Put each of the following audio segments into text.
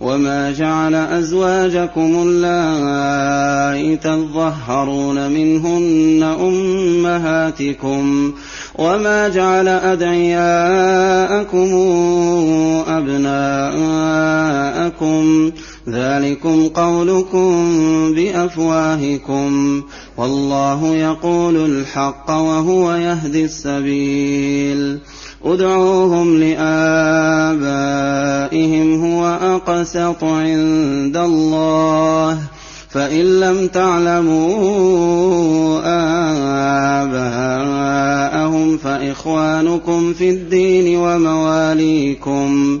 وما جعل أزواجكم اللائي تظهرون منهن أمهاتكم وما جعل أدعياءكم أبناءكم ذلكم قولكم بأفواهكم والله يقول الحق وهو يهدي السبيل ادعوهم لآبائهم هو أقسط عند الله. فإن لم تعلموا آباءهم فإخوانكم في الدين ومواليكم.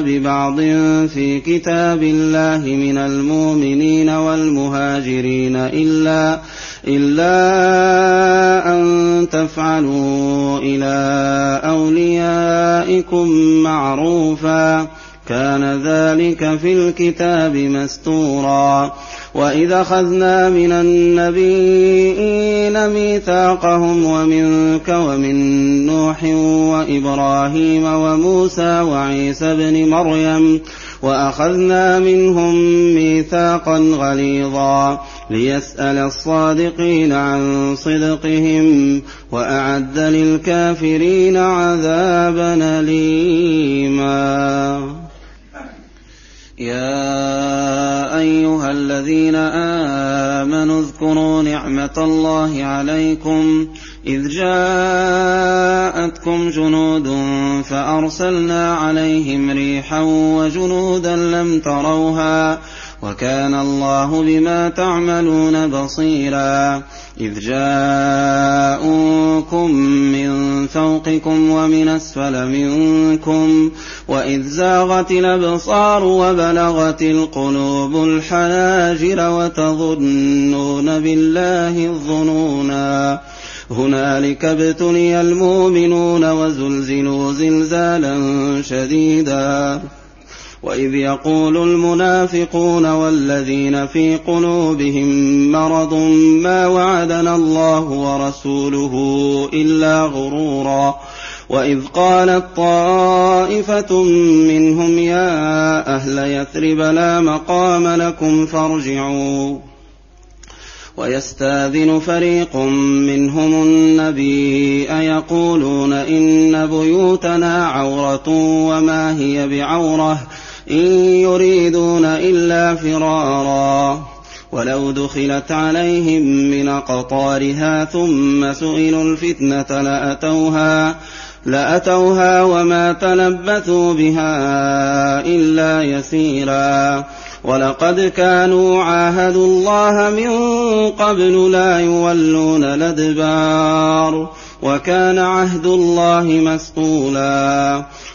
ببعض في كتاب الله من المؤمنين والمهاجرين إلا إلا أن تفعلوا إلى أوليائكم معروفا. كان ذلك في الكتاب مستورا. وإذا أخذنا من النبيين ميثاقهم ومنك ومن نوح وإبراهيم وموسى وعيسى ابن مريم وأخذنا منهم ميثاقا غليظا ليسأل الصادقين عن صدقهم وأعد للكافرين عذابا أليما. يا أيها الذين آمنوا اذكروا نعمة الله عليكم إذ جاءتكم جنود فأرسلنا عليهم ريحا وجنودا لم تروها وكان الله بما تعملون بصيرا. إذ جاءوكم من فوقكم ومن أسفل منكم وإذ زاغت الأبصار وبلغت القلوب الحناجر وتظنون بالله الظنونا. هنالك ابتلي المؤمنون وزلزلوا زلزالا شديدا. وإذ يقول المنافقون والذين في قلوبهم مرض ما وعدنا الله ورسوله إلا غرورا وإذ قالت طائفة منهم يا أهل يثرب لا مقام لكم فارجعوا ويستاذن فريق منهم النبي أيقولون إن بيوتنا عورة وما هي بعورة إن يريدون إلا فرارا. ولو دخلت عليهم من أقطارها ثم سئلوا الفتنة لأتوها لأتوها وما تلبثوا بها إلا يسيرا. ولقد كانوا عاهدوا الله من قبل لا يولون الأدبار وكان عهد الله مسؤولا.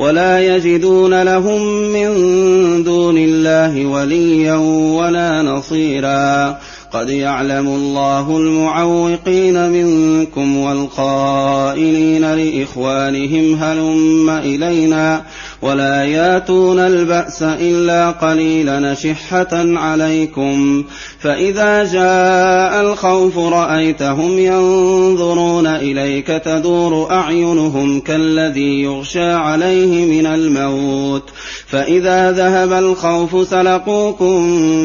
ولا يجدون لهم من دون الله وليا ولا نصيرا. قد يعلم الله المعوقين منكم والقائلين لإخوانهم هلم إلينا ولا ياتون البأس إلا قليلا نشحة عليكم فإذا جاء الخوف رأيتهم ينظرون إليك تدور أعينهم كالذي يغشى عليه من الموت فإذا ذهب الخوف سلقوكم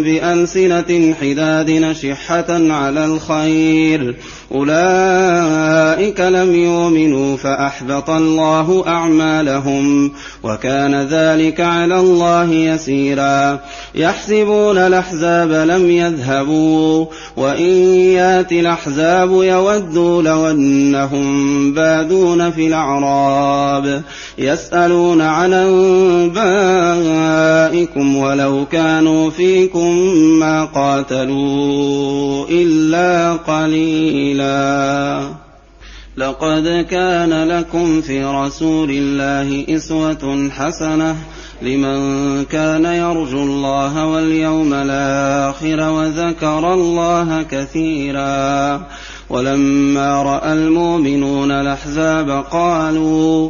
بألسنة حداد نشحة على الخير. أولئك لم يؤمنوا فأحبط الله أعمالهم وكان ذلك على الله يسيرا. يحسبون الأحزاب لم يذهبوا وإن يات الأحزاب يودوا لو أنهم بادون في الأعراب. يسألون عن أنبائكم ولو كانوا فيكم ما قاتلوا إلا قليلا. لقد كان لكم في رسول الله إسوة حسنة لمن كان يرجو الله واليوم الآخر وذكر الله كثيرا. ولما رأى المؤمنون الأحزاب قالوا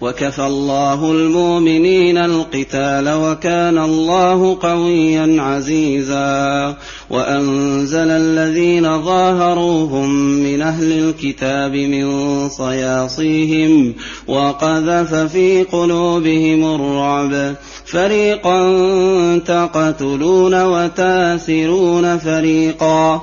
وكفى الله المؤمنين القتال وكان الله قويا عزيزا وأنزل الذين ظاهروهم من أهل الكتاب من صياصيهم وقذف في قلوبهم الرعب. فريقا تقتلون وتاسرون فريقا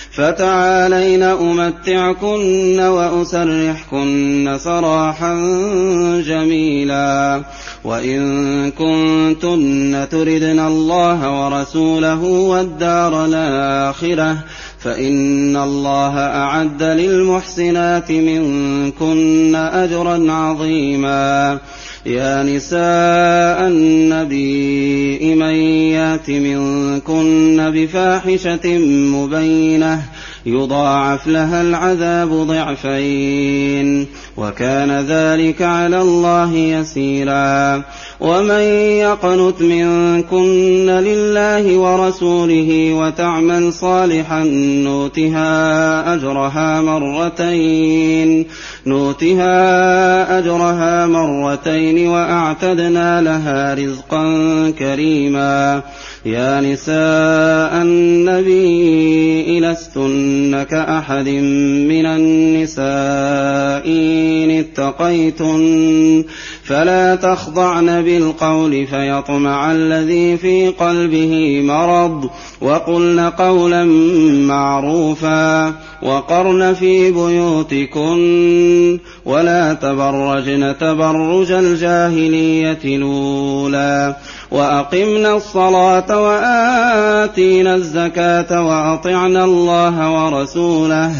فتعالين أمتعكن وأسرحكن سراحا جميلا. وإن كنتن تردن الله ورسوله والدار الآخرة فإن الله أعد للمحسنات منكن أجرا عظيما. يا نساء النبي من يأت منكن بفاحشة مبينة يضاعف لها العذاب ضعفين وكان ذلك على الله يسيرا. ومن يقنت منكن لله ورسوله وتعمل صالحا نوتها أجرها مرتين. نوتها اجرها مرتين واعتدنا لها رزقا كريما يا نساء النبي لستن كأحد من النساء إن اتقيتن فلا تخضعن بالقول فيطمع الذي في قلبه مرض وقلن قولا معروفا وقرن في بيوتكن ولا تبرجن تبرج الجاهلية الأولى وأقمنا الصلاة وآتينا الزكاة وأطعنا الله ورسوله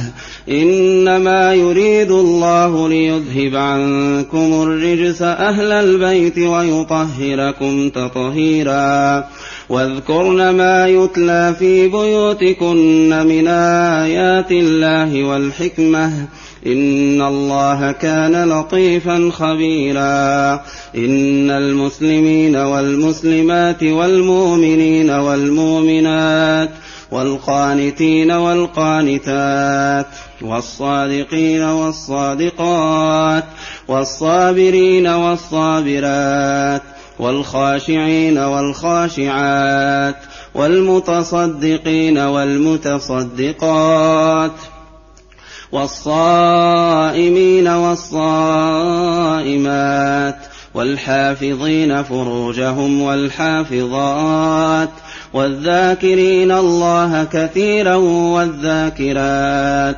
إنما يريد الله ليذهب عنكم الرجس أهل البيت ويطهركم تطهيرا. واذكرن ما يتلى في بيوتكن من آيات الله والحكمة. إن الله كان لطيفا خبيرا. إن المسلمين والمسلمات والمؤمنين والمؤمنات والقانتين والقانتات. والصادقين والصادقات والصابرين والصابرات والخاشعين والخاشعات والمتصدقين والمتصدقات والصائمين والصائمات والحافظين فروجهم والحافظات والذاكرين الله كثيرا والذاكرات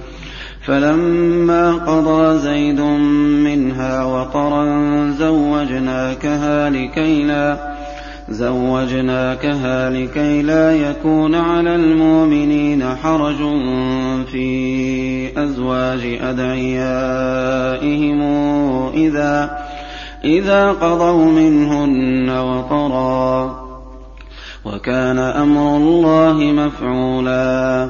فلما قضى زيد منها وطرا زوجناكها لكي لا يكون على المؤمنين حرج في أزواج أدعيائهم إذا قضوا منهن وطرا وكان أمر الله مفعولا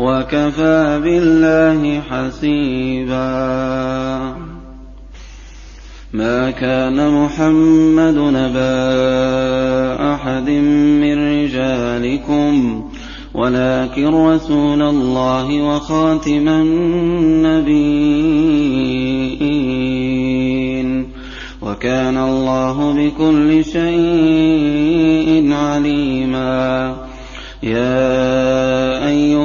وكفى بالله حسيبا. ما كان محمد نبا أحد من رجالكم ولكن رسول الله وخاتم النبيين. وكان الله بكل شيء عليما. يا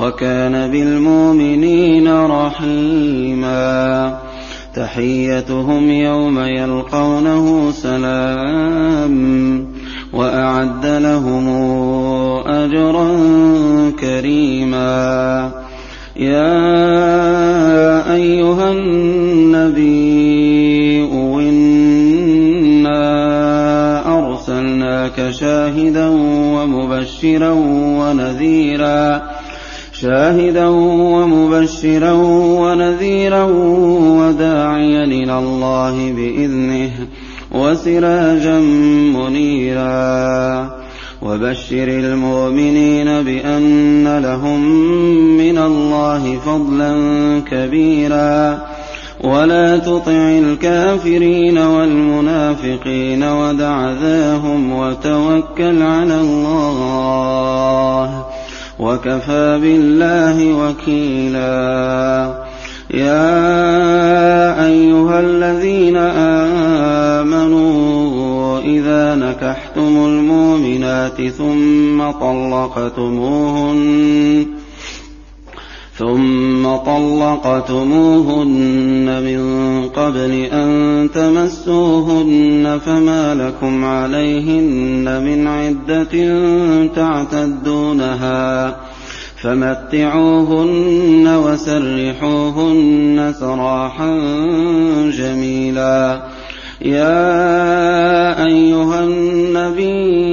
وكان بالمؤمنين رحيما. تحيتهم يوم يلقونه سلام وأعد لهم أجرا كريما. يا أيها النبي إنا أرسلناك شاهدا ومبشرا ونذيرا. شاهدا ومبشرا ونذيرا وداعيا إلى الله بإذنه وسراجا منيرا. وبشر المؤمنين بأن لهم من الله فضلا كبيرا. ولا تطع الكافرين والمنافقين ودع ذاهم وتوكل على الله. وكفى بالله وكيلا. يا أيها الذين آمنوا إذا نكحتم المؤمنات ثم طلقتموهن ثم طلقتموهن من قبل أن تمسوهن فما لكم عليهن من عدة تعتدونها فمتعوهن وسرحوهن سراحا جميلا. يا أيها النبي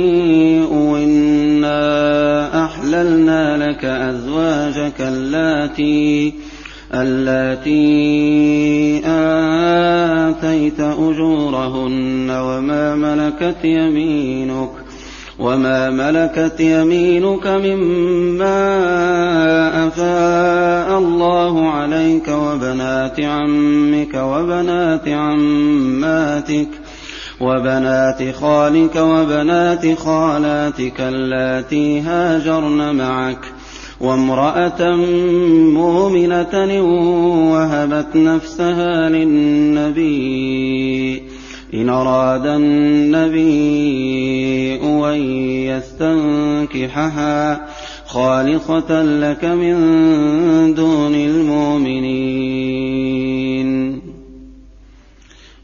لك أزواجك اللاتي اللاتي آتيت أجورهن وما ملكت يمينك وما ملكت يمينك مما أفاء الله عليك وبنات عمك وبنات عماتك وبنات خالك وبنات خالاتك اللاتي هاجرن معك وامرأة مؤمنة وهبت نفسها للنبي. إن أراد النبي أن يستنكحها خالصة لك من دون المؤمنين.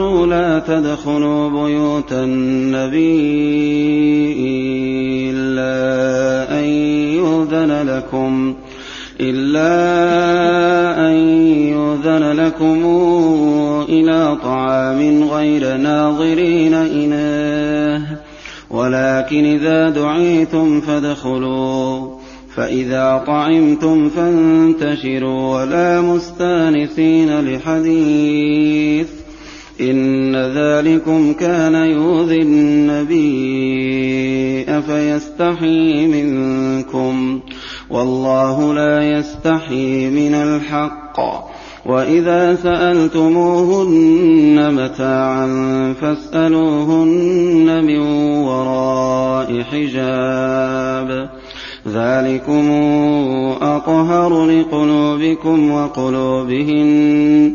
لا تدخلوا بيوت النبي إلا أن يؤذن لكم إلا أن يؤذن لكم إلى طعام غير ناظرين إناه ولكن إذا دعيتم فادخلوا فإذا طعمتم فانتشروا ولا مستأنسين لحديث. إن ذلكم كان يؤذي النبي أفيستحي منكم والله لا يستحي من الحق وإذا سألتموهن متاعا فاسألوهن من وراء حجاب ذلكم أطهر لقلوبكم وقلوبهن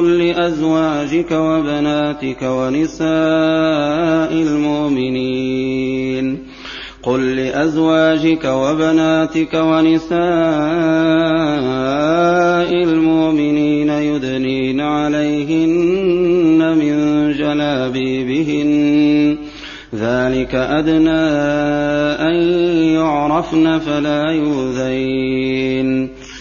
قل لأزواجك وبناتك ونساء المؤمنين. قل لأزواجك وبناتك ونساء المؤمنين يدنين عليهن من جلابيبهن. ذلك أدنى أن يعرفن فلا يؤذين.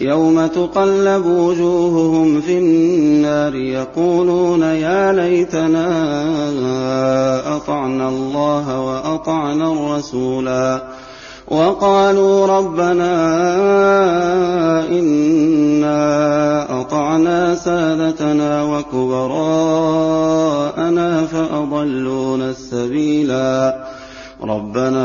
يوم تقلب وجوههم في النار يقولون يا ليتنا أطعنا الله وأطعنا الرسولا وقالوا ربنا إنا أطعنا سادتنا وكبراءنا فأضلونا السبيلا ربنا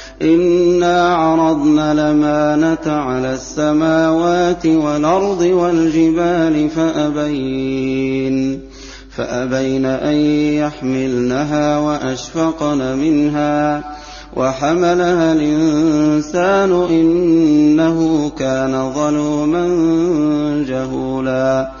إنا عرضنا الأمانة على السماوات والأرض والجبال فأبين فأبين أن يحملنها وأشفقن منها وحملها الإنسان إنه كان ظلوما جهولا.